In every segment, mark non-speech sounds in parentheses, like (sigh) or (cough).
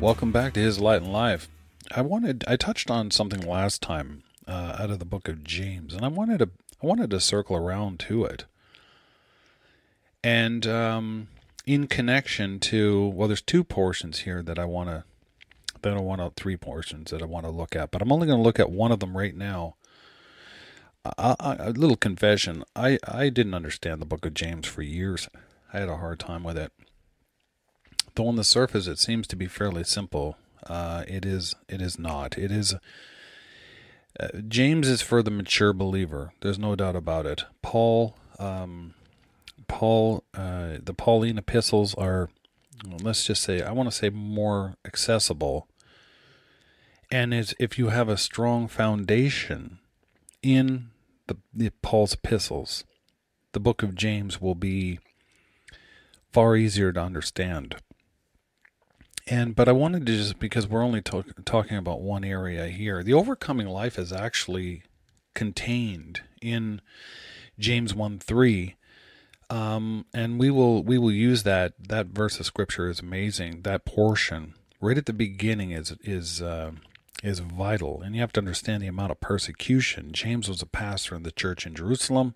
Welcome back to His Light and Life. I wanted I touched on something last time uh, out of the book of James, and I wanted to I wanted to circle around to it. And um, in connection to well, there's two portions here that I want to that I want to three portions that I want to look at, but I'm only going to look at one of them right now. I, I, a little confession: I I didn't understand the book of James for years. I had a hard time with it though on the surface it seems to be fairly simple, uh, it is it is not. It is. Uh, James is for the mature believer. There's no doubt about it. Paul, um, Paul, uh, the Pauline epistles are, let's just say, I want to say more accessible. And if you have a strong foundation in the, the Paul's epistles, the book of James will be far easier to understand. And but I wanted to just because we're only talk, talking about one area here. The overcoming life is actually contained in James 1 3. Um, and we will we will use that that verse of scripture is amazing. That portion right at the beginning is is uh, is vital, and you have to understand the amount of persecution. James was a pastor in the church in Jerusalem,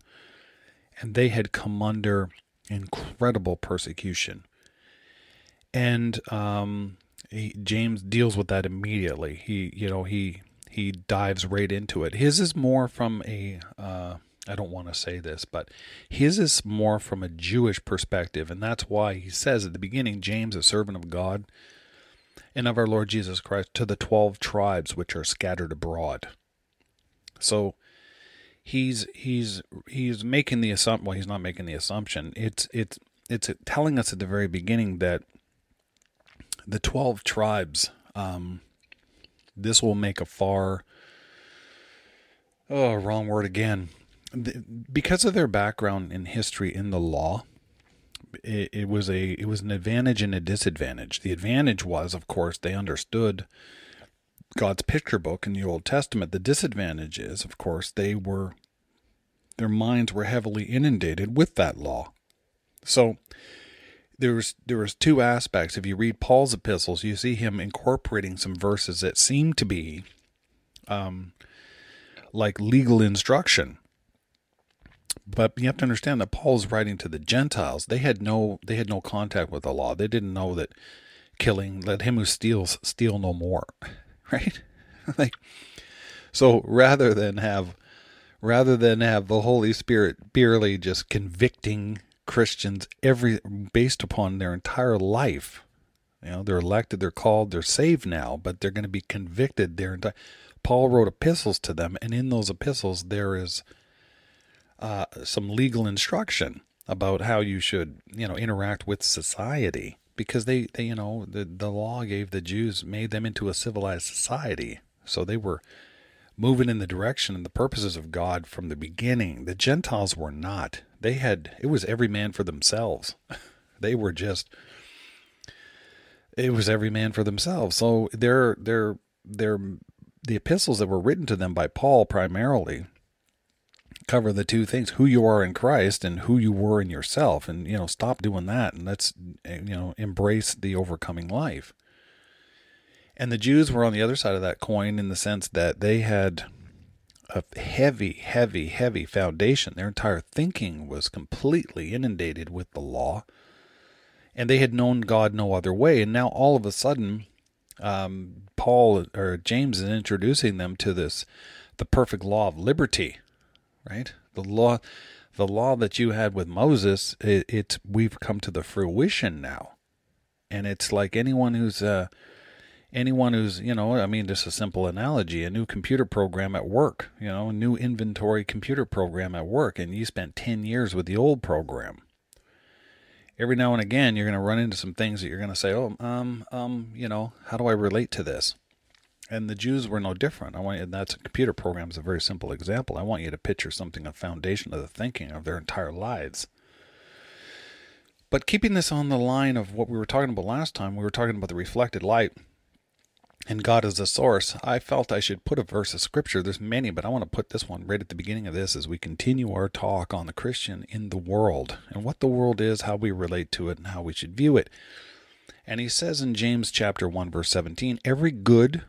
and they had come under incredible persecution and um, he, James deals with that immediately. He, you know, he he dives right into it. His is more from a uh, I don't want to say this, but his is more from a Jewish perspective, and that's why he says at the beginning, James, a servant of God and of our Lord Jesus Christ, to the twelve tribes which are scattered abroad. So he's he's he's making the assumption. Well, he's not making the assumption. It's it's it's telling us at the very beginning that the 12 tribes, um, this will make a far, oh, wrong word again. Because of their background in history in the law, it, it was a it was an advantage and a disadvantage. The advantage was, of course, they understood God's picture book in the Old Testament. The disadvantage is, of course, they were their minds were heavily inundated with that law. So there's there was two aspects. If you read Paul's epistles, you see him incorporating some verses that seem to be um, like legal instruction. But you have to understand that Paul is writing to the Gentiles. They had no they had no contact with the law. They didn't know that killing let him who steals steal no more. (laughs) Right? (laughs) like so rather than have rather than have the Holy Spirit merely just convicting Christians every based upon their entire life. You know, they're elected, they're called, they're saved now, but they're going to be convicted their entire. Paul wrote epistles to them, and in those epistles there is uh, some legal instruction about how you should, you know, interact with society because they, they you know, the the law gave the Jews made them into a civilized society, so they were moving in the direction and the purposes of God from the beginning. The Gentiles were not. They had it was every man for themselves. (laughs) they were just it was every man for themselves. So they're they're they're the epistles that were written to them by Paul primarily cover the two things who you are in Christ and who you were in yourself and you know stop doing that and let's you know embrace the overcoming life and the Jews were on the other side of that coin in the sense that they had a heavy, heavy, heavy foundation. Their entire thinking was completely inundated with the law. And they had known God no other way. And now all of a sudden, um, Paul or James is introducing them to this, the perfect law of liberty, right? The law, the law that you had with Moses, it, it we've come to the fruition now. And it's like anyone who's, uh, anyone who's, you know, I mean, just a simple analogy, a new computer program at work, you know, a new inventory computer program at work, and you spent 10 years with the old program. Every now and again, you're going to run into some things that you're going to say, oh, um, um, you know, how do I relate to this? And the Jews were no different. I want you, and that's a computer program is a very simple example. I want you to picture something a foundation of the thinking of their entire lives. But keeping this on the line of what we were talking about last time, we were talking about the reflected light and God is the source. I felt I should put a verse of scripture. There's many, but I want to put this one right at the beginning of this as we continue our talk on the Christian in the world and what the world is, how we relate to it, and how we should view it. And he says in James chapter 1 verse 17, every good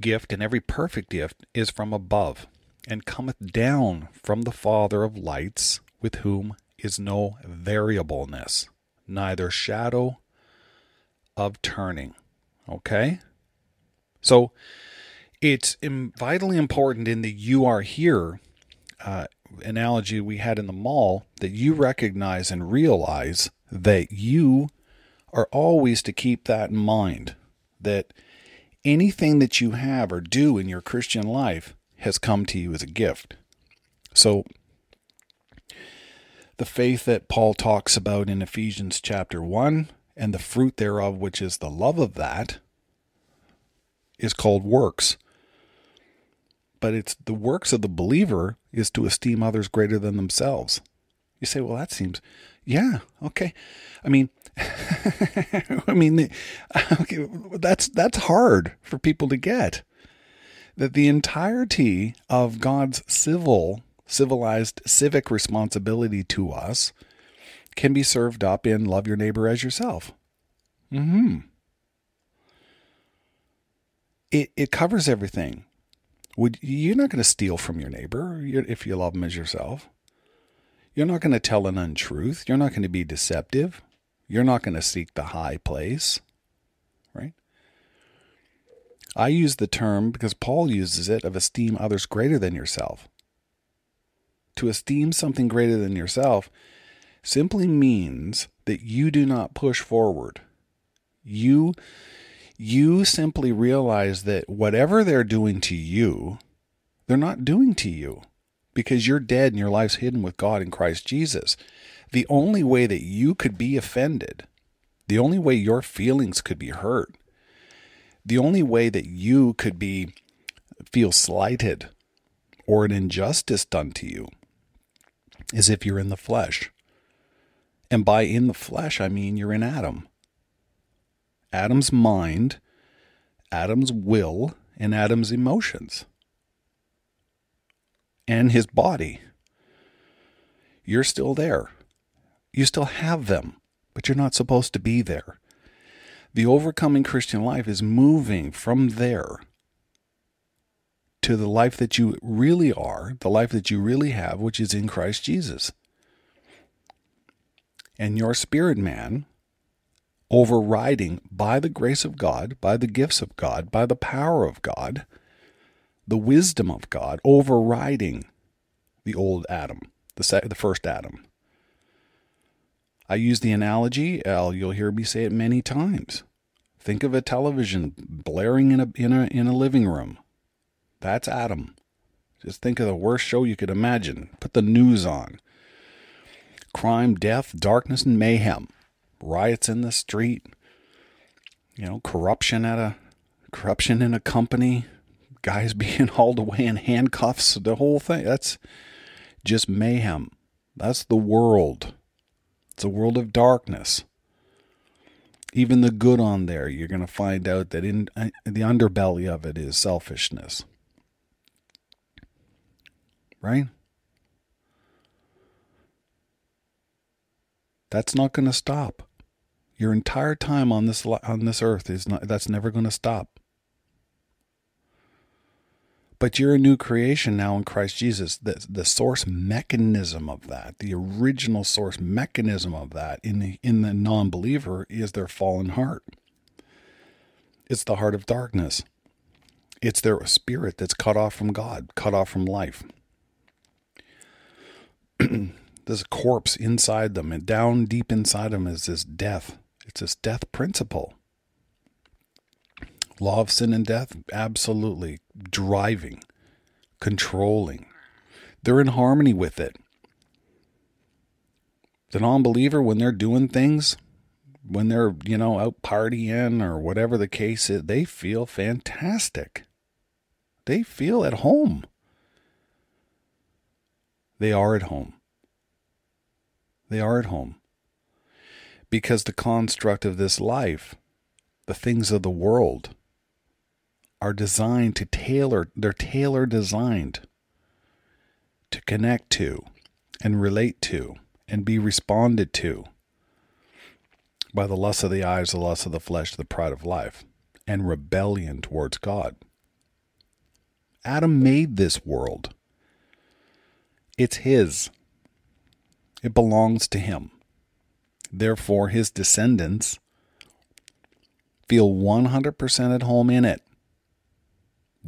gift and every perfect gift is from above and cometh down from the Father of lights, with whom is no variableness, neither shadow of turning. Okay? So it's vitally important in the you are here uh, analogy we had in the mall that you recognize and realize that you are always to keep that in mind that anything that you have or do in your Christian life has come to you as a gift. So, the faith that Paul talks about in Ephesians chapter 1 and the fruit thereof, which is the love of that, is called works. But it's the works of the believer is to esteem others greater than themselves. You say, well, that seems, yeah, okay. I mean, (laughs) I mean, okay, that's that's hard for people to get. That the entirety of God's civil, civilized, civic responsibility to us can be served up in love your neighbor as yourself. Hmm. It it covers everything. Would you're not going to steal from your neighbor if you love him as yourself. You're not going to tell an untruth. You're not going to be deceptive. You're not going to seek the high place, right? I use the term because Paul uses it of esteem others greater than yourself. To esteem something greater than yourself simply means that you do not push forward. You you simply realize that whatever they're doing to you, they're not doing to you because you're dead and your life's hidden with God in Christ Jesus. The only way that you could be offended, the only way your feelings could be hurt, the only way that you could be feel slighted or an injustice done to you is if you're in the flesh. And by in the flesh, I mean you're in Adam. Adam's mind, Adam's will, and Adam's emotions, and his body. You're still there. You still have them, but you're not supposed to be there. The overcoming Christian life is moving from there to the life that you really are, the life that you really have, which is in Christ Jesus. And your spirit man, overriding by the grace of God, by the gifts of God, by the power of God, the wisdom of God, overriding the old Adam, the, se- the first Adam. I use the analogy, Al, you'll hear me say it many times. Think of a television blaring in a, in a, in a living room. That's Adam. Just think of the worst show you could imagine. Put the news on. Crime, death, darkness, and mayhem. Riots in the street. You know, corruption at a corruption in a company. Guys (laughs) being hauled away in handcuffs. The whole thing. That's just mayhem. That's the world. It's a world of darkness. Even the good on there, you're going to find out that in, uh, the underbelly of it is selfishness. Right? That's not going to stop. Your entire time on this on this earth is not that's never going to stop. But you're a new creation now in Christ Jesus. The, the source mechanism of that, the original source mechanism of that in the, in the non believer is their fallen heart. It's the heart of darkness. It's their spirit that's cut off from God, cut off from life. (clears throat) There's a corpse inside them, and down deep inside them is this death. It's this death principle. Law of sin and death, absolutely driving, controlling. They're in harmony with it. The non believer, when they're doing things, when they're, you know, out partying or whatever the case is, they feel fantastic. They feel at home. They are at home. They are at home. Because the construct of this life, the things of the world, are designed to tailor, they're tailor designed to connect to and relate to and be responded to by the lust of the eyes, the lust of the flesh, the pride of life, and rebellion towards God. Adam made this world. It's his. It belongs to him. Therefore, his descendants feel 100% at home in it.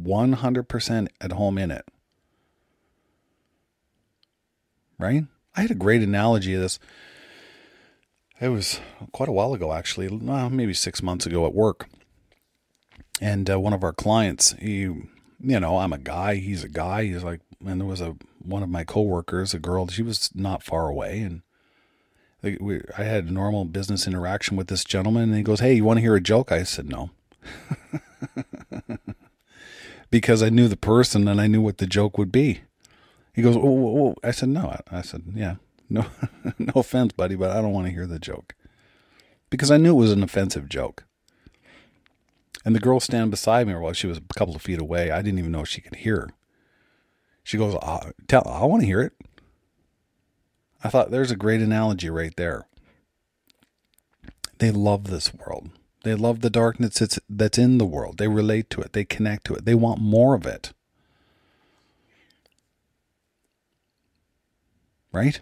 100% at home in it. Right? I had a great analogy of this. It was quite a while ago, actually, well, maybe six months ago at work. And uh, one of our clients, he, you know, I'm a guy, he's a guy. He's like, and there was a one of my coworkers, a girl. She was not far away, and we, I had normal business interaction with this gentleman. And he goes, "Hey, you want to hear a joke?" I said, "No," (laughs) because I knew the person and I knew what the joke would be. He goes, I said, no. I said, yeah, no, (laughs) no offense, buddy, but I don't want to hear the joke because I knew it was an offensive joke. And the girl standing beside me, while she was a couple of feet away, I didn't even know she could hear. She goes, uh, "Tell, I want to hear it." I thought there's a great analogy right there. They love this world. They love the darkness that's, that's in the world. They relate to it. They connect to it. They want more of it. Right?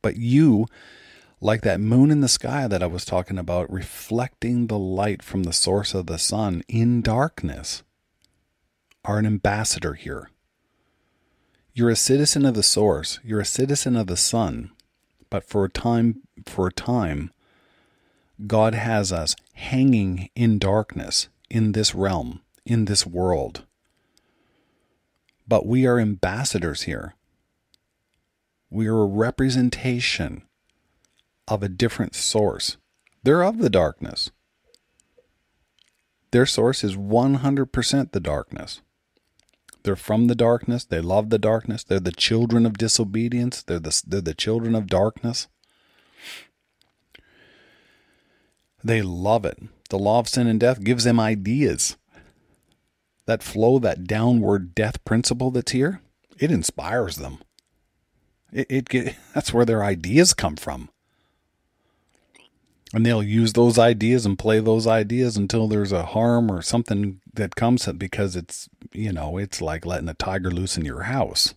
But you, like that moon in the sky that I was talking about, reflecting the light from the source of the sun in darkness, are an ambassador here. You're a citizen of the source, you're a citizen of the sun, but for a time for a time God has us hanging in darkness in this realm, in this world. But we are ambassadors here. We are a representation of a different source. They're of the darkness. Their source is 100% the darkness. They're from the darkness. They love the darkness. They're the children of disobedience. They're the, they're the children of darkness. They love it. The law of sin and death gives them ideas. That flow, that downward death principle that's here, it inspires them. It, it get, (laughs) that's where their ideas come from. And they'll use those ideas and play those ideas until there's a harm or something that comes because it's, you know, it's like letting a tiger loose in your house.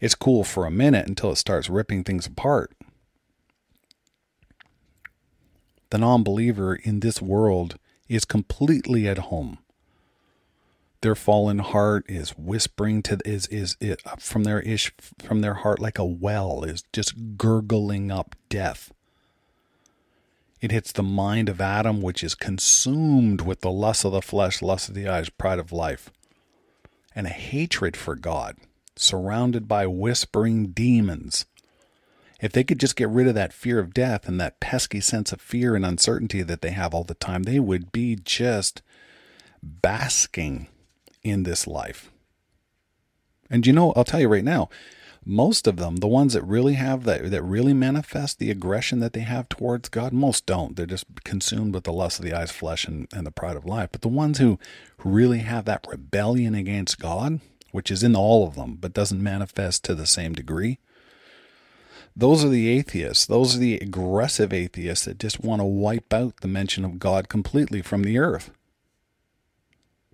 It's cool for a minute until it starts ripping things apart. The non believer in this world is completely at home their fallen heart is whispering to is is it from their ish from their heart like a well is just gurgling up death it hits the mind of adam which is consumed with the lust of the flesh lust of the eyes pride of life and a hatred for god surrounded by whispering demons if they could just get rid of that fear of death and that pesky sense of fear and uncertainty that they have all the time they would be just basking in this life. And you know, I'll tell you right now, most of them, the ones that really have that, that really manifest the aggression that they have towards God, most don't. They're just consumed with the lust of the eyes, flesh, and, and the pride of life. But the ones who really have that rebellion against God, which is in all of them, but doesn't manifest to the same degree, those are the atheists. Those are the aggressive atheists that just want to wipe out the mention of God completely from the earth.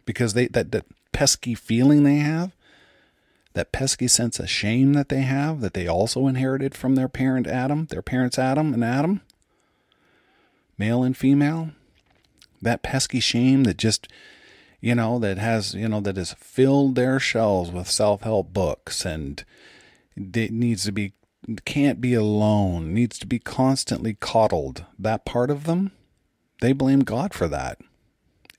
Because they that, that pesky feeling they have, that pesky sense of shame that they have, that they also inherited from their parent Adam, their parents Adam and Adam, male and female, that pesky shame that just, you know, that has, you know, that has filled their shelves with self help books and it needs to be, can't be alone, needs to be constantly coddled. That part of them, they blame God for that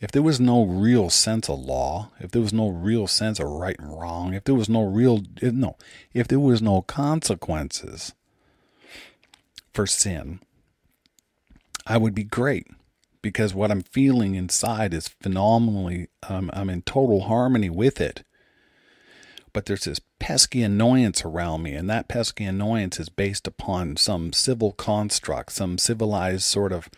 if there was no real sense of law, if there was no real sense of right and wrong, if there was no real no, if there was no consequences for sin, I would be great because what I'm feeling inside is phenomenally, um, I'm in total harmony with it. But there's this pesky annoyance around me, and that pesky annoyance is based upon some civil construct, some civilized sort of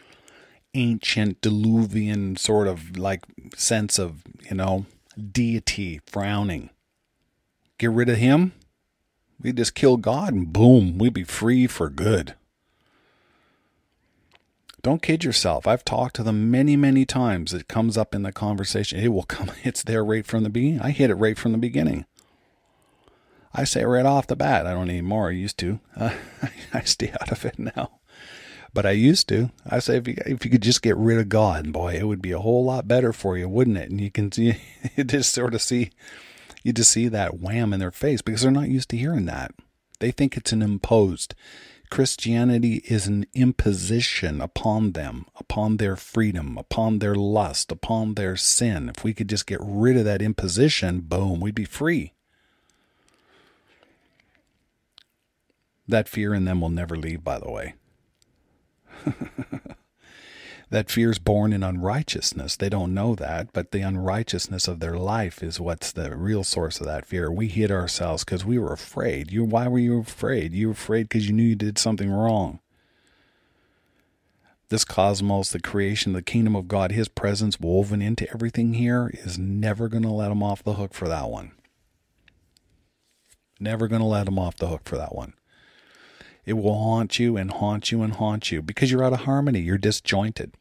antediluvian sort of like sense of, you know, deity frowning. Get rid of him, we just kill God and boom, we'd be free for good. Don't kid yourself. I've talked to them many, many times. It comes up in the conversation. It will (laughs) come, it's there right from the beginning. I hit it right from the beginning. I say right off the bat, I don't anymore. I used to. Uh, (laughs) I stay out of it now. But I used to. I say if you, if you could just get rid of God, boy, it would be a whole lot better for you, wouldn't it? And you can see, (laughs) you just sort of see you just see that wham in their face because they're not used to hearing that. They think it's an imposed. Christianity is an imposition upon them, upon their freedom, upon their lust, upon their sin. If we could just get rid of that imposition, boom, we'd be free. That fear in them will never leave, by the way. (laughs) that fear is born in unrighteousness. They don't know that, but the unrighteousness of their life is what's the real source of that fear. We hid ourselves because we were afraid. You, why were you afraid? You were afraid because you knew you did something wrong. This cosmos, the creation, the kingdom of God, His presence woven into everything here is never going to let Him off the hook for that one. Never going to let Him off the hook for that one. It will haunt you and haunt you and haunt you because you're out of harmony. You're disjointed.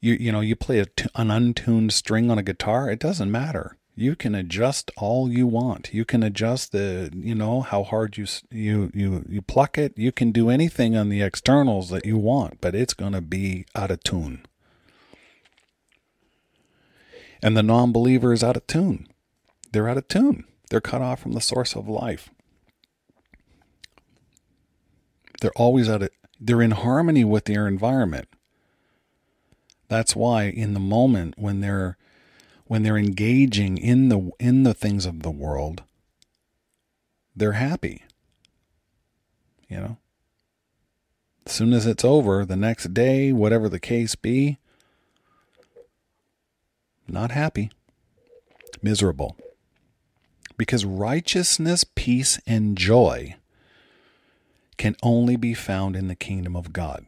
You you know you play an untuned string on a guitar. It doesn't matter. You can adjust all you want. You can adjust the you know how hard you you you you pluck it. You can do anything on the externals that you want, but it's going to be out of tune. And the non-believer is out of tune. They're out of tune. They're cut off from the source of life. They're always at it. They're in harmony with their environment. That's why in the moment when they're when they're engaging in the in the things of the world, they're happy. You know? As soon as it's over, the next day, whatever the case be, not happy, miserable. Because righteousness, peace, and joy can only be found in the kingdom of God.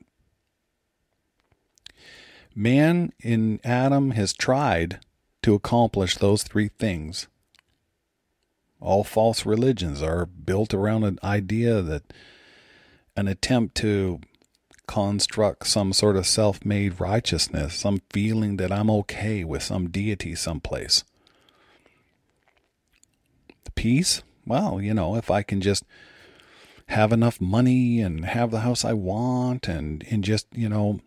Man in Adam has tried to accomplish those three things. All false religions are built around an idea that an attempt to construct some sort of self made righteousness, some feeling that I'm okay with some deity someplace. The peace? Well, you know, if I can just have enough money and have the house I want and, and just, you know,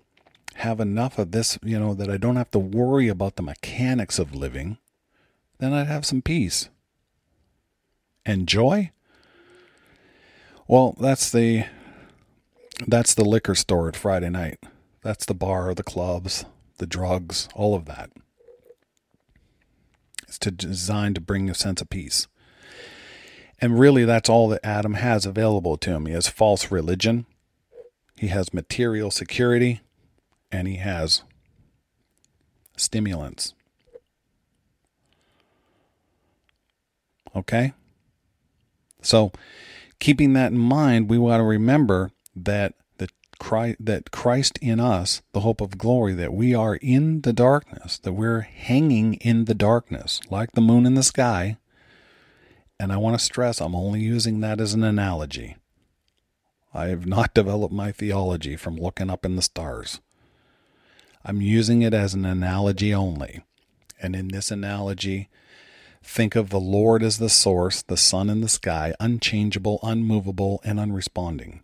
have enough of this, you know, that I don't have to worry about the mechanics of living, then I'd have some peace. And joy? Well, that's the that's the liquor store at Friday night. That's the bar, the clubs, the drugs, all of that. It's to designed to bring a sense of peace. And really, that's all that Adam has available to him. He has false religion, he has material security, and he has stimulants. Okay? So, keeping that in mind, we want to remember that the Christ, that Christ in us, the hope of glory, that we are in the darkness, that we're hanging in the darkness, like the moon in the sky, and I want to stress I'm only using that as an analogy. I have not (laughs) developed my theology from looking up in the stars. I'm using it as an analogy only. And in this analogy, think of the Lord as the source, the sun in the sky, unchangeable, unmovable, and unresponding.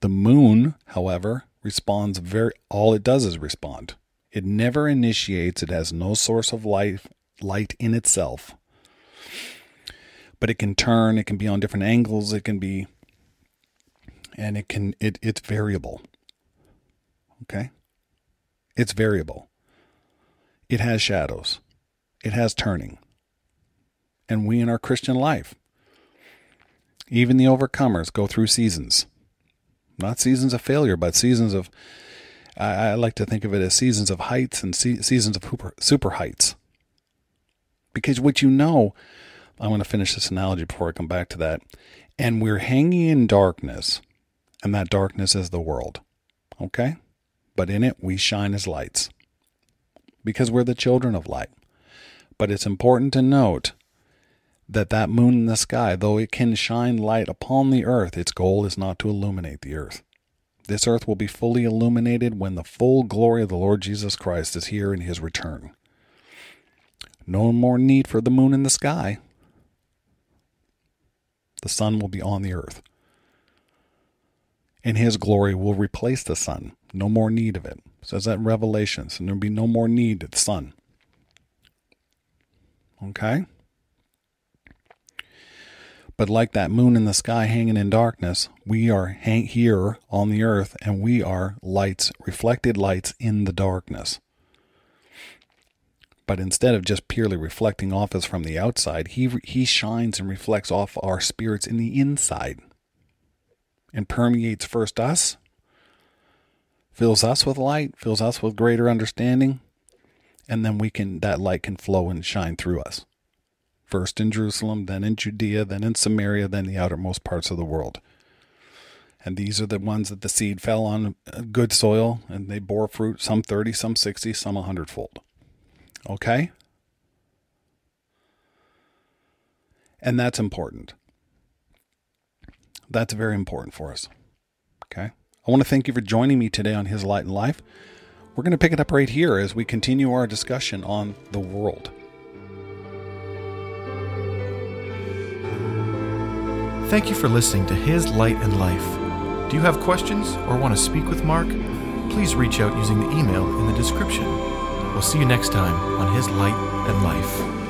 The moon, however, responds very all it does is respond. It never initiates, it has no source of life light in itself but it can turn, it can be on different angles, it can be and it can it it's variable. Okay? It's variable. It has shadows. It has turning. And we in our Christian life, even the overcomers go through seasons. Not seasons of failure, but seasons of, I, I like to think of it as seasons of heights and se- seasons of super, super heights. Because what you know, I want to finish this analogy before I come back to that. And we're hanging in darkness, and that darkness is the world. Okay? But in it, we shine as lights because we're the children of light. But it's important to note that that moon in the sky, though it can shine light upon the earth, its goal is not to illuminate the earth. This earth will be fully illuminated when the full glory of the Lord Jesus Christ is here in his return. No more need for the moon in the sky. The sun will be on the earth. And his glory will replace the sun. No more need of it. says that in Revelations, and there'll be no more need of the sun. Okay? But like that moon in the sky hanging in darkness, we are hang- here on the earth and we are lights, reflected lights in the darkness. But instead of just purely reflecting off us from the outside, he, he shines and reflects off our spirits in the inside and permeates first us, fills us with light, fills us with greater understanding, and then we can that light can flow and shine through us first in Jerusalem, then in Judea, then in Samaria, then the outermost parts of the world. And these are the ones that the seed fell on uh, good soil and they bore fruit, some 30, some 60, some 100 fold. Okay? And that's important. That's very important for us. Okay? I want to thank you for joining me today on His Light and Life. We're going to pick it up right here as we continue our discussion on the world. Thank you for listening to His Light and Life. Do you have questions or want to speak with Mark? Please reach out using the email in the description. We'll see you next time on His Light and Life.